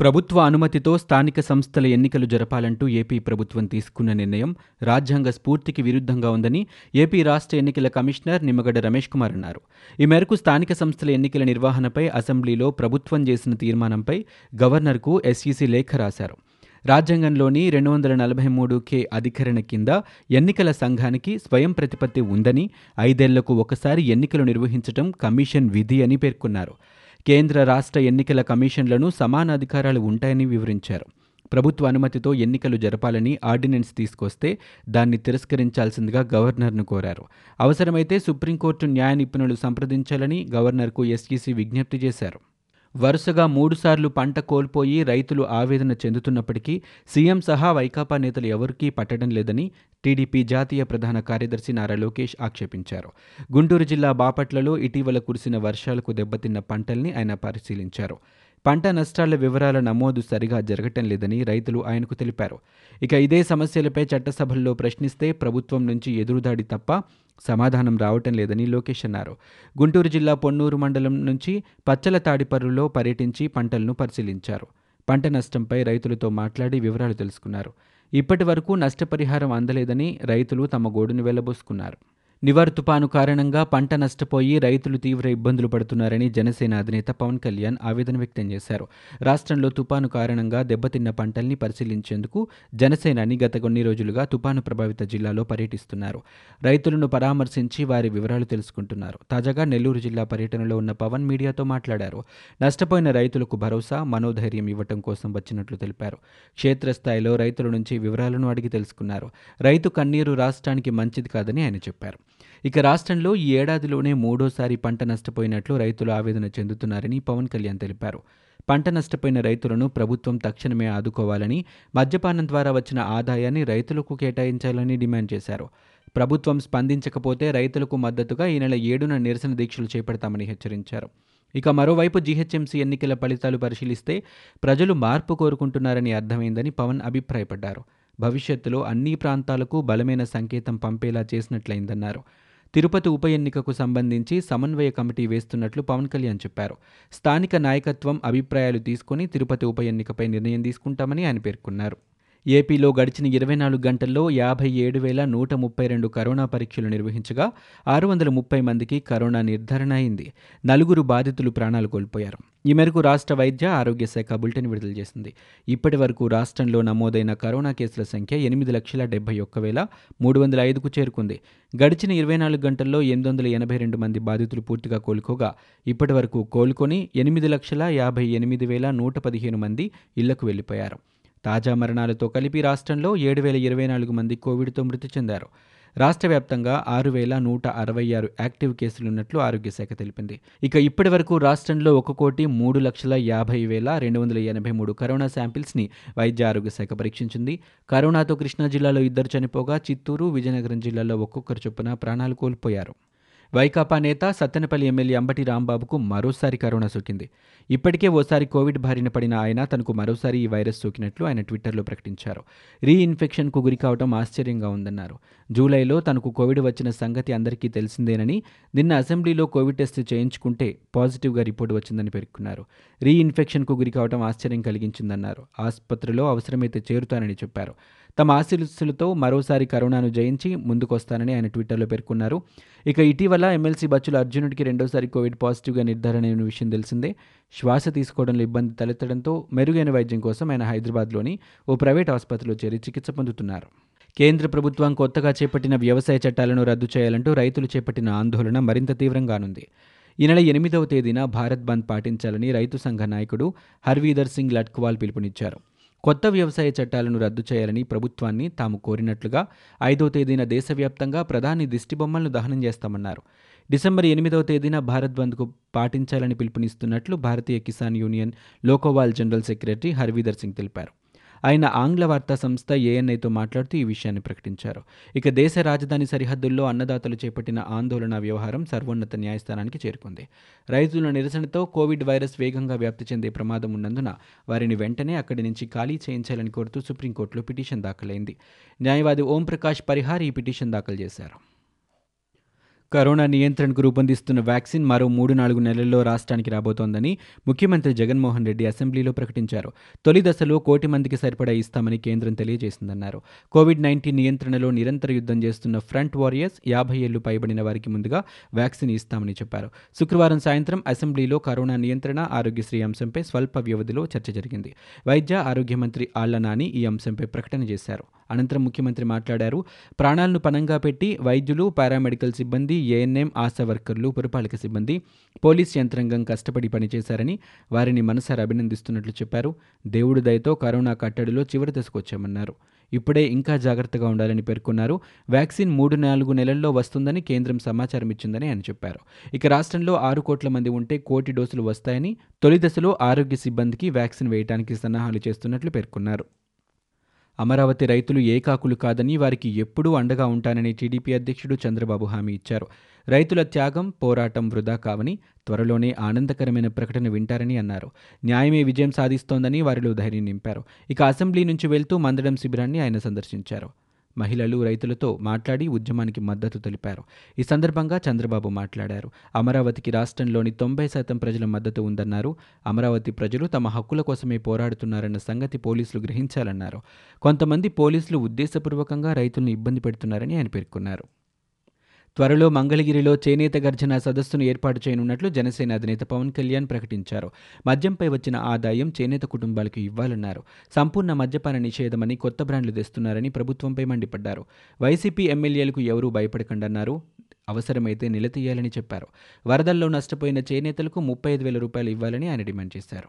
ప్రభుత్వ అనుమతితో స్థానిక సంస్థల ఎన్నికలు జరపాలంటూ ఏపీ ప్రభుత్వం తీసుకున్న నిర్ణయం రాజ్యాంగ స్ఫూర్తికి విరుద్ధంగా ఉందని ఏపీ రాష్ట్ర ఎన్నికల కమిషనర్ నిమ్మగడ్డ రమేష్ కుమార్ అన్నారు. ఈ మేరకు స్థానిక సంస్థల ఎన్నికల నిర్వహణపై అసెంబ్లీలో ప్రభుత్వం చేసిన తీర్మానంపై గవర్నర్కు ఎస్ఈసీ లేఖ రాశారు. రాజ్యాంగంలోని రెండు వందల నలభై మూడు కే అధికరణ కింద ఎన్నికల సంఘానికి స్వయం ప్రతిపత్తి ఉందని ఐదేళ్ళకు ఒకసారి ఎన్నికలు నిర్వహించడం కమిషన్ విధి అని పేర్కొన్నారు. కేంద్ర రాష్ట్ర ఎన్నికల కమిషన్లను సమాన అధికారాలు ఉంటాయని వివరించారు. ప్రభుత్వ అనుమతితో ఎన్నికలు జరపాలని ఆర్డినెన్స్ తీసుకొస్తే దాన్ని తిరస్కరించాల్సిందిగా గవర్నర్ను కోరారు. అవసరమైతే సుప్రీంకోర్టు న్యాయ నిపుణులు సంప్రదించాలని గవర్నర్కు ఎస్ఈసీ విజ్ఞప్తి చేశారు. వరుసగా మూడుసార్లు పంట కోల్పోయి రైతులు ఆవేదన చెందుతున్నప్పటికీ సీఎం సహా వైకాపా నేతలు ఎవరికీ పట్టడం లేదని టీడీపీ జాతీయ ప్రధాన కార్యదర్శి నారా లోకేష్ ఆక్షేపించారు. గుంటూరు జిల్లా బాపట్లలో ఇటీవల కురిసిన వర్షాలకు దెబ్బతిన్న పంటల్ని ఆయన పరిశీలించారు. పంట నష్టాల వివరాల నమోదు సరిగా జరగటం లేదని రైతులు ఆయనకు తెలిపారు. ఇక ఇదే సమస్యలపై చట్టసభల్లో ప్రశ్నిస్తే ప్రభుత్వం నుంచి ఎదురుదాడి తప్ప సమాధానం రావటం లేదని లోకేష్ అన్నారు. గుంటూరు జిల్లా పొన్నూరు మండలం నుంచి పచ్చల తాడిపర్రులో పర్యటించి పంటలను పరిశీలించారు. పంట నష్టంపై రైతులతో మాట్లాడి వివరాలు తెలుసుకున్నారు. ఇప్పటి వరకు నష్టపరిహారం అందలేదని రైతులు తమ గోడును వెళ్ళబోసుకున్నారు. నివార్ తుపాను కారణంగా పంట నష్టపోయి రైతులు తీవ్ర ఇబ్బందులు పడుతున్నారని జనసేన అధినేత పవన్ కళ్యాణ్ ఆవేదన వ్యక్తం చేశారు. రాష్ట్రంలో తుపాను కారణంగా దెబ్బతిన్న పంటల్ని పరిశీలించేందుకు జనసేనాని గత కొన్ని రోజులుగా తుపాను ప్రభావిత జిల్లాలో పర్యటిస్తున్నారు. రైతులను పరామర్శించి వారి వివరాలు తెలుసుకుంటున్నారు. తాజాగా నెల్లూరు జిల్లా పర్యటనలో ఉన్న పవన్ మీడియాతో మాట్లాడారు. నష్టపోయిన రైతులకు భరోసా మనోధైర్యం ఇవ్వటం కోసం వచ్చినట్లు తెలిపారు. క్షేత్రస్థాయిలో రైతుల నుంచి వివరాలను అడిగి తెలుసుకున్నారు. రైతు కన్నీరు రాష్ట్రానికి మంచిది కాదని ఆయన చెప్పారు. ఇక రాష్ట్రంలో ఈ ఏడాదిలోనే మూడోసారి పంట నష్టపోయినట్లు రైతులు ఆవేదన చెందుతున్నారని పవన్ కళ్యాణ్ తెలిపారు. పంట నష్టపోయిన రైతులను ప్రభుత్వం తక్షణమే ఆదుకోవాలని మద్యపానం ద్వారా వచ్చిన ఆదాయాన్ని రైతులకు కేటాయించాలని డిమాండ్ చేశారు. ప్రభుత్వం స్పందించకపోతే రైతులకు మద్దతుగా ఈ నెల ఏడున నిరసన దీక్షలు చేపడతామని హెచ్చరించారు. ఇక మరోవైపు జీహెచ్ఎంసీ ఎన్నికల ఫలితాలు పరిశీలిస్తే ప్రజలు మార్పు కోరుకుంటున్నారని అర్థమైందని పవన్ అభిప్రాయపడ్డారు. భవిష్యత్తులో అన్ని ప్రాంతాలకు బలమైన సంకేతం పంపేలా చేసినట్లయిందన్నారు. తిరుపతి ఉప ఎన్నికకు సంబంధించి సమన్వయ కమిటీ వేస్తున్నట్లు పవన్ కళ్యాణ్ చెప్పారు. స్థానిక నాయకత్వం అభిప్రాయాలు తీసుకుని తిరుపతి ఉప ఎన్నికపై నిర్ణయం తీసుకుంటామని ఆయన పేర్కొన్నారు. ఏపీలో గడిచిన ఇరవై నాలుగు గంటల్లో యాభై ఏడు వేల నూట ముప్పై రెండు కరోనా పరీక్షలు నిర్వహించగా ఆరు వందల ముప్పై మందికి కరోనా నిర్ధారణ అయింది. నలుగురు బాధితులు ప్రాణాలు కోల్పోయారు. ఈ మేరకు రాష్ట్ర వైద్య ఆరోగ్య శాఖ బులెటిన్ విడుదల చేసింది. ఇప్పటి వరకు రాష్ట్రంలో నమోదైన కరోనా కేసుల సంఖ్య ఎనిమిది లక్షల డెబ్బై ఒక్క వేల మూడు వందల ఐదుకు చేరుకుంది. గడిచిన ఇరవై నాలుగు గంటల్లో ఎనిమిది వందల ఎనభై రెండు మంది బాధితులు పూర్తిగా కోలుకోగా ఇప్పటి వరకు కోలుకొని ఎనిమిది లక్షల యాభై ఎనిమిది వేల నూట పదిహేను మంది ఇళ్ళకు వెళ్ళిపోయారు తాజా మరణాలతో కలిపి రాష్ట్రంలో ఏడు వేల ఇరవై నాలుగు మంది కోవిడ్తో మృతి చెందారు. రాష్ట్ర వ్యాప్తంగా ఆరు వేల నూట అరవై ఆరు యాక్టివ్ కేసులున్నట్లు ఆరోగ్య శాఖ తెలిపింది. ఇక ఇప్పటి వరకు రాష్ట్రంలో ఒక కోటి మూడు లక్షల యాభై వేల రెండు వందల ఎనభై మూడు కరోనా శాంపిల్స్ని వైద్య ఆరోగ్య శాఖ పరీక్షించింది. కరోనాతో కృష్ణా జిల్లాలో ఇద్దరు చనిపోగా చిత్తూరు విజయనగరం జిల్లాలో ఒక్కొక్కరు చొప్పున ప్రాణాలు కోల్పోయారు. వైకాపా నేత సత్తెనపల్లి ఎమ్మెల్యే అంబటి రాంబాబుకు మరోసారి కరోనా సోకింది. ఇప్పటికే ఓసారి కోవిడ్ బారిన పడిన ఆయన తనకు మరోసారి ఈ వైరస్ సోకినట్లు ఆయన ట్విట్టర్లో ప్రకటించారు. రీఇన్ఫెక్షన్కు గురి కావడం ఆశ్చర్యంగా ఉందన్నారు. జూలైలో తనకు కోవిడ్ వచ్చిన సంగతి అందరికీ తెలిసిందేనని నిన్న అసెంబ్లీలో కోవిడ్ టెస్ట్ చేయించుకుంటే పాజిటివ్గా రిపోర్ట్ వచ్చిందని పేర్కొన్నారు. రీఇన్ఫెక్షన్కు గురి కావడం ఆశ్చర్యం కలిగించిందన్నారు. ఆసుపత్రిలో అవసరమైతే చేరుతానని చెప్పారు. తమ ఆశీస్సులతో మరోసారి కరోనాను జయించి ముందుకొస్తానని ఆయన ట్విట్టర్లో పేర్కొన్నారు. ఇక ఇటీవల ఎమ్మెల్సీ బచ్చుల అర్జునుడికి రెండోసారి కోవిడ్ పాజిటివ్గా నిర్ధారణ అయిన విషయం తెలిసిందే. శ్వాస తీసుకోవడంలో ఇబ్బంది తలెత్తడంతో మెరుగైన వైద్యం కోసం ఆయన హైదరాబాద్లోని ఓ ప్రైవేట్ ఆసుపత్రిలో చేరి చికిత్స పొందుతున్నారు. కేంద్ర ప్రభుత్వం కొత్తగా చేపట్టిన వ్యవసాయ చట్టాలను రద్దు చేయాలంటూ రైతులు చేపట్టిన ఆందోళన మరింత తీవ్రంగానుంది. ఈ నెల ఎనిమిదవ తేదీన భారత్ బంద్ పాటించాలని రైతు సంఘ నాయకుడు హర్వీదర్ సింగ్ లట్క్వాల్ పిలుపునిచ్చారు. కొత్త వ్యవసాయ చట్టాలను రద్దు చేయాలని ప్రభుత్వాన్ని తాము కోరినట్లుగా ఐదో తేదీన దేశవ్యాప్తంగా ప్రధాని దిష్టిబొమ్మలను దహనం చేస్తామన్నారు. డిసెంబర్ ఎనిమిదవ తేదీన భారత్ బంద్కు పాటించాలని పిలుపునిస్తున్నట్లు Bharatiya Kisan union Lakhowal general secretary Harvinder Singh తెలిపారు. ఆయన ఆంగ్ల వార్తా సంస్థ ఏఎన్ఐతో మాట్లాడుతూ ఈ విషయాన్ని ప్రకటించారు. ఇక దేశ రాజధాని సరిహద్దుల్లో అన్నదాతలు చేపట్టిన ఆందోళన వ్యవహారం సర్వోన్నత న్యాయస్థానానికి చేరుకుంది. రైతుల నిరసనతో కోవిడ్ వైరస్ వేగంగా వ్యాప్తి చెందే ప్రమాదం ఉన్నందున వారిని వెంటనే అక్కడి నుంచి ఖాళీ చేయించాలని కోరుతూ సుప్రీంకోర్టులో పిటిషన్ దాఖలైంది. న్యాయవాది ఓం ప్రకాష్ పరిహార్ ఈ పిటిషన్ దాఖలు చేశారు. కరోనా నియంత్రణకు రూపొందిస్తున్న వ్యాక్సిన్ మరో మూడు నాలుగు నెలల్లో రాష్ట్రానికి రాబోతోందని ముఖ్యమంత్రి జగన్మోహన్ రెడ్డి అసెంబ్లీలో ప్రకటించారు. తొలి దశలో కోటి మందికి సరిపడా ఇస్తామని కేంద్రం తెలియజేసిందన్నారు. కోవిడ్ నైన్టీన్ నియంత్రణలో నిరంతర యుద్ధం చేస్తున్న ఫ్రంట్ వారియర్స్ యాభై ఏళ్ళు పైబడిన వారికి ముందుగా వ్యాక్సిన్ ఇస్తామని చెప్పారు. శుక్రవారం సాయంత్రం అసెంబ్లీలో కరోనా నియంత్రణ ఆరోగ్యశ్రీ అంశంపై స్వల్ప వ్యవధిలో చర్చ జరిగింది. వైద్య ఆరోగ్య మంత్రి ఆళ్ళ నాని ఈ అంశంపై ప్రకటన చేశారు. అనంతరం ముఖ్యమంత్రి మాట్లాడారు. ప్రాణాలను పనంగా పెట్టి వైద్యులు పారామెడికల్ సిబ్బంది ఏఎన్ఎం ఆశా వర్కర్లు పురపాలక సిబ్బంది పోలీస్ యంత్రాంగం కష్టపడి పనిచేశారని వారిని మనసారా అభినందిస్తున్నట్లు చెప్పారు. దేవుడి దయతో కరోనా కట్టడిలో చివరి దశకు వచ్చామన్నారు. ఇప్పుడే ఇంకా జాగ్రత్తగా ఉండాలని పేర్కొన్నారు. వ్యాక్సిన్ మూడు నాలుగు నెలల్లో వస్తుందని కేంద్రం సమాచారం ఇచ్చిందని ఆయన చెప్పారు. ఇక రాష్ట్రంలో ఆరు కోట్ల మంది ఉంటే కోటి డోసులు వస్తాయని తొలి దశలో ఆరోగ్య సిబ్బందికి వ్యాక్సిన్ వేయడానికి సన్నాహాలు చేస్తున్నట్లు పేర్కొన్నారు. అమరావతి రైతులు ఏకాకులు కాదని వారికి ఎప్పుడూ అండగా ఉంటానని టీడీపీ అధ్యక్షుడు చంద్రబాబు హామీ ఇచ్చారు. రైతుల త్యాగం పోరాటం వృధా కావని త్వరలోనే ఆనందకరమైన ప్రకటన వింటారని అన్నారు. న్యాయమే విజయం సాధిస్తోందని వారిలో ధైర్యం నింపారు. ఇక అసెంబ్లీ నుంచి వెళ్తూ మందడం శిబిరాన్ని ఆయన సందర్శించారు. మహిళలు రైతులతో మాట్లాడి ఉద్యమానికి మద్దతు తెలిపారు. ఈ సందర్భంగా చంద్రబాబు మాట్లాడారు. అమరావతికి రాష్ట్రంలోని తొంభై శాతం ప్రజల మద్దతు ఉందన్నారు. అమరావతి ప్రజలు తమ హక్కుల కోసమే పోరాడుతున్నారన్న సంగతి పోలీసులు గ్రహించాలన్నారు. కొంతమంది పోలీసులు ఉద్దేశపూర్వకంగా రైతులను ఇబ్బంది పెడుతున్నారని ఆయన పేర్కొన్నారు. త్వరలో మంగళగిరిలో చేనేత గర్జన సదస్సును ఏర్పాటు చేయనున్నట్లు జనసేన అధినేత పవన్ కళ్యాణ్ ప్రకటించారు. మద్యంపై వచ్చిన ఆదాయం చేనేత కుటుంబాలకు ఇవ్వాలన్నారు. సంపూర్ణ మద్యపాన నిషేధమని కొత్త బ్రాండ్లు తెస్తున్నారని ప్రభుత్వంపై మండిపడ్డారు. వైసీపీ ఎమ్మెల్యేలకు ఎవరూ భయపడకండన్నారు. అవసరమైతే నిలదీయాలని చెప్పారు. వరదల్లో నష్టపోయిన చేనేతలకు ముప్పై ఐదు వేల రూపాయలు ఇవ్వాలని ఆయన డిమాండ్ చేశారు.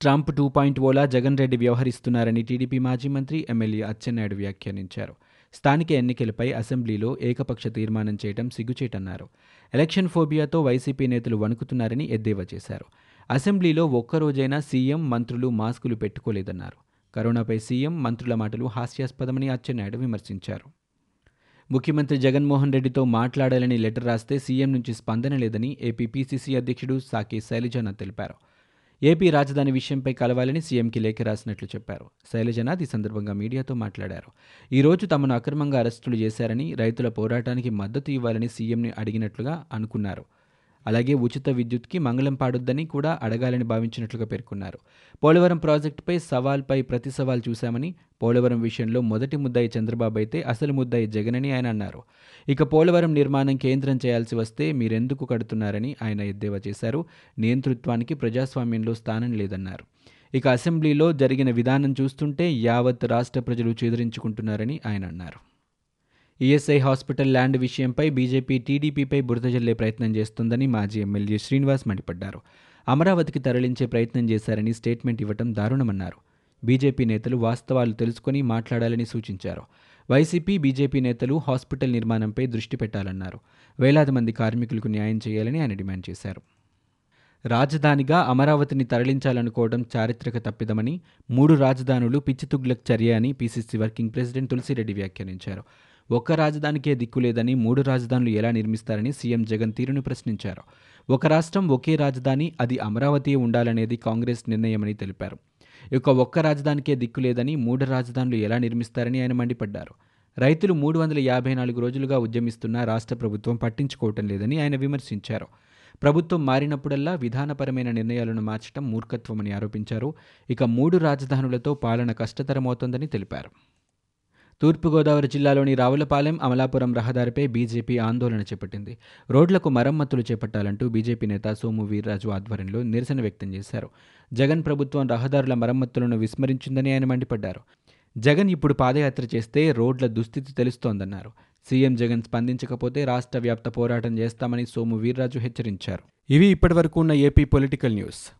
ట్రంప్ టూ పాయింట్ ఓలా జగన్ రెడ్డి వ్యవహరిస్తున్నారని టీడీపీ మాజీ మంత్రి ఎమ్మెల్యే అచ్చెన్నాయుడు వ్యాఖ్యానించారు. స్థానిక ఎన్నికలపై అసెంబ్లీలో ఏకపక్ష తీర్మానం చేయడం సిగ్గుచేటన్నారు. ఎలక్షన్ ఫోబియాతో వైసీపీ నేతలు వణుకుతున్నారని ఎద్దేవా చేశారు. అసెంబ్లీలో ఒక్కరోజైనా సీఎం మంత్రులు మాస్కులు పెట్టుకోలేదన్నారు. కరోనాపై సీఎం మంత్రుల మాటలు హాస్యాస్పదమని అచ్చెన్నాయుడు విమర్శించారు. ముఖ్యమంత్రి జగన్మోహన్ రెడ్డితో మాట్లాడాలని లెటర్ రాస్తే సీఎం నుంచి స్పందన లేదని ఏపీ పీసీసీ అధ్యక్షుడు సాకే శైలజానాథ్ తెలిపారు. ఏపీ రాజధాని విషయంపై కలవాలని సీఎంకి లేఖ రాసినట్లు చెప్పారు. శైలజనాథ్ ఈ సందర్భంగా మీడియాతో మాట్లాడారు. ఈ రోజు తమను అక్రమంగా అరెస్టులు చేశారని రైతుల పోరాటానికి మద్దతు ఇవ్వాలని సీఎంని అడిగినట్లుగా అనుకున్నారు. అలాగే ఉచిత విద్యుత్కి మంగళం పాడొద్దని కూడా అడగాలని భావించినట్లుగా పేర్కొన్నారు. పోలవరం ప్రాజెక్టుపై సవాల్పై ప్రతి సవాల్ చూశామని పోలవరం విషయంలో మొదటి ముద్దాయి చంద్రబాబు అయితే అసలు ముద్దాయి జగనని ఆయన అన్నారు. ఇక పోలవరం నిర్మాణం కేంద్రం చేయాల్సి వస్తే మీరెందుకు కడుతున్నారని ఆయన ఎద్దేవా చేశారు. నియంతృత్వానికి ప్రజాస్వామ్యంలో స్థానం లేదన్నారు. ఇక అసెంబ్లీలో జరిగిన విధానం చూస్తుంటే యావత్ రాష్ట్ర ప్రజలు చెదిరించుకుంటున్నారని ఆయన అన్నారు. ఈఎస్ఐ హాస్పిటల్ ల్యాండ్ విషయంపై బీజేపీ టీడీపీపై బురద జల్లే ప్రయత్నం చేస్తుందని మాజీ ఎమ్మెల్యే శ్రీనివాస్ మండిపడ్డారు. అమరావతికి తరలించే ప్రయత్నం చేశారని స్టేట్మెంట్ ఇవ్వటం దారుణమన్నారు. బీజేపీ నేతలు వాస్తవాలు తెలుసుకుని మాట్లాడాలని సూచించారు. వైసీపీ బీజేపీ నేతలు హాస్పిటల్ నిర్మాణంపై దృష్టి పెట్టాలన్నారు. వేలాది మంది కార్మికులకు న్యాయం చేయాలని ఆయన డిమాండ్ చేశారు. రాజధానిగా అమరావతిని తరలించాలనుకోవడం చారిత్రక తప్పిదమని మూడు రాజధానులు పిచ్చితుగ్లక్ చర్య అని పీసీసీ వర్కింగ్ ప్రెసిడెంట్ తులసిరెడ్డి వ్యాఖ్యానించారు. ఒక్క రాజధానికే దిక్కులేదని మూడు రాజధానులు ఎలా నిర్మిస్తారని సీఎం జగన్ తీరును ప్రశ్నించారు. ఒక రాష్ట్రం ఒకే రాజధాని అది అమరావతి ఉండాలనేది కాంగ్రెస్ నిర్ణయమని తెలిపారు. ఇక ఒక్క రాజధానికే దిక్కులేదని మూడు రాజధానులు ఎలా నిర్మిస్తారని ఆయన మండిపడ్డారు. రైతులు మూడు వందల యాభై నాలుగు రోజులుగా ఉద్యమిస్తున్నా రాష్ట్ర ప్రభుత్వం పట్టించుకోవటం లేదని ఆయన విమర్శించారు. ప్రభుత్వం మారినప్పుడల్లా విధానపరమైన నిర్ణయాలను మార్చడం మూర్ఖత్వమని ఆరోపించారు. ఇక మూడు రాజధానులతో పాలన కష్టతరమవుతోందని తెలిపారు. తూర్పుగోదావరి జిల్లాలోని రావులపాలెం అమలాపురం రహదారిపై బీజేపీ ఆందోళన చేపట్టింది. రోడ్లకు మరమ్మతులు చేపట్టాలంటూ బీజేపీ నేత సోము వీర్రాజు ఆధ్వర్యంలో నిరసన వ్యక్తం చేశారు. జగన్ ప్రభుత్వం రహదారుల మరమ్మతులను విస్మరించిందని ఆయన మండిపడ్డారు. జగన్ ఇప్పుడు పాదయాత్ర చేస్తే రోడ్ల దుస్థితి తెలుస్తోందన్నారు. సీఎం జగన్ స్పందించకపోతే రాష్ట్ర వ్యాప్త పోరాటం చేస్తామని సోము వీర్రాజు హెచ్చరించారు. ఇవి ఇప్పటివరకు ఉన్న ఏపీ పొలిటికల్ న్యూస్.